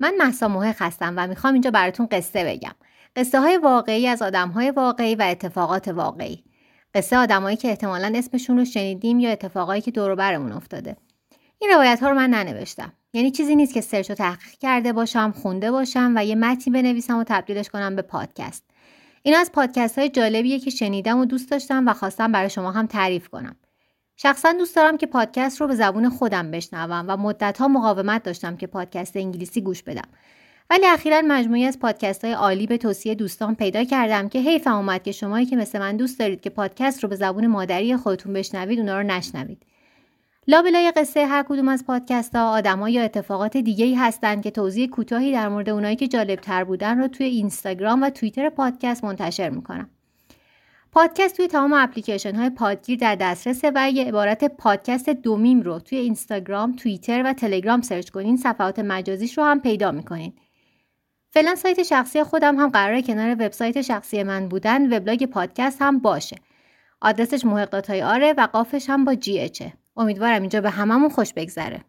من محسا محق هستم و می‌خوام اینجا براتون قصه بگم. قصه های واقعی از آدم های واقعی و اتفاقات واقعی. قصه آدمایی که احتمالا اسمشون رو شنیدیم یا اتفاقایی که دور برمون افتاده. این روایت ها رو من ننوشتم. یعنی چیزی نیست که سرچ و تحقیق کرده باشم خونده باشم و یه متنی بنویسم و تبدیلش کنم به پادکست. این از پادکست های جالبیه که شنیدم و دوست داشتم و خواستم برای شما هم تعریف کنم. شخصا دوست دارم که پادکست رو به زبون خودم بشنوم و مدتها مقاومت داشتم که پادکست انگلیسی گوش بدم ولی اخیرا مجموعی از پادکست های عالی به توصیه دوستان پیدا کردم که حیفم اومد که شمایی که مثل من دوست دارید که پادکست رو به زبون مادری خودتون بشنوید اونا رو نشنوید لابلای قصه هر کدوم از پادکست ها آدم یا اتفاقات دیگه ای هستند که توضیح کوتاهی در مورد اونایی که جالب تر بودن رو توی اینستاگرام و توییتر پادکست منتشر می‌کنم. پادکست توی تمام اپلیکیشن های پادگیر در دسترسه و اگه عبارت پادکست دومیم رو توی اینستاگرام، توییتر و تلگرام search کنین صفحات مجازیش رو هم پیدا می‌کنین. فعلا سایت شخصی خودم هم قراره کنار وبسایت شخصی من بودن وبلاگ پادکست هم باشه. آدرسش محققات آره و قافش هم با جی اچه. امیدوارم اینجا به هممون خوش بگذره